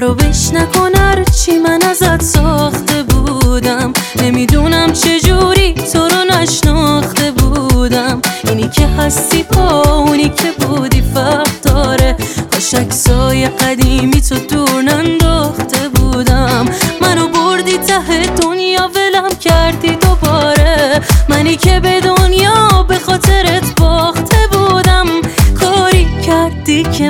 خرابش نکن چی من ازت ساخته بودم. نمی‌دونم چجوری تو رو نشناخته بودم. اینی که هستی با اونی که بودی فرق داره قدیمی تو دور ننداخته بودم. منو بردی ته دنیا ولم کردی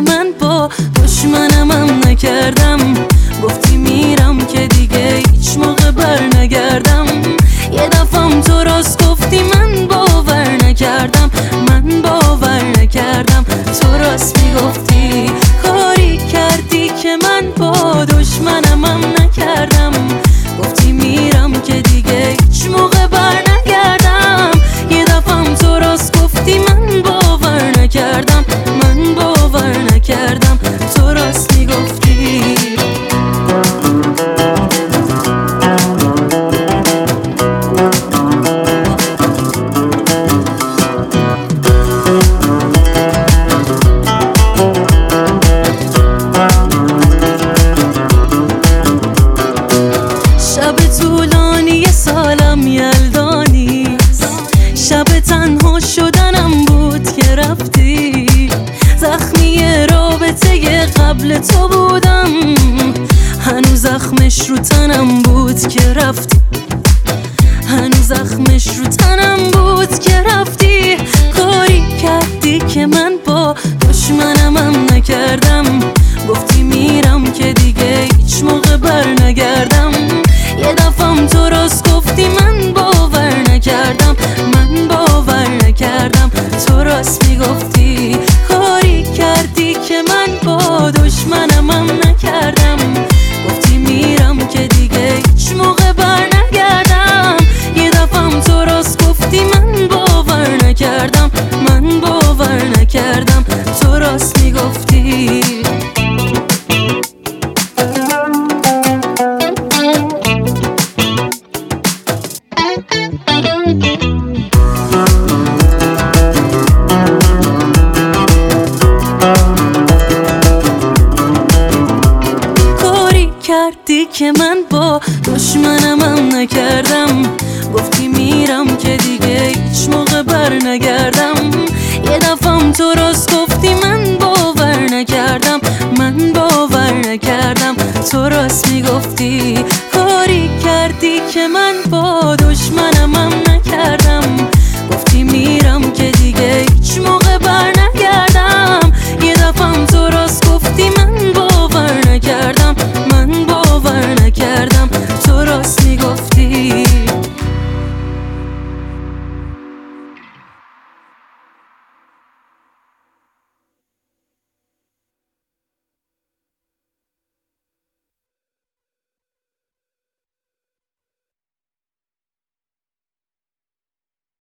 من با دشمنمم نکردم. گفتی میرم که دیگه هیچ موقع بر نگردم قبل تو بودم. هنوز زخمش رو تنم بود که رفتی. هنوز زخمش رو تنم بود که رفتی. کاری کردی که من با دشمنمم نکردم. گفتی میرم که دیگه هیچ موقع بر نگردم یه دفعم تو راست گفتی من باور نکردم. من باور نکردم. تو راست می‌گفتی کاری کردی که من با دشمنمم نکردم. که من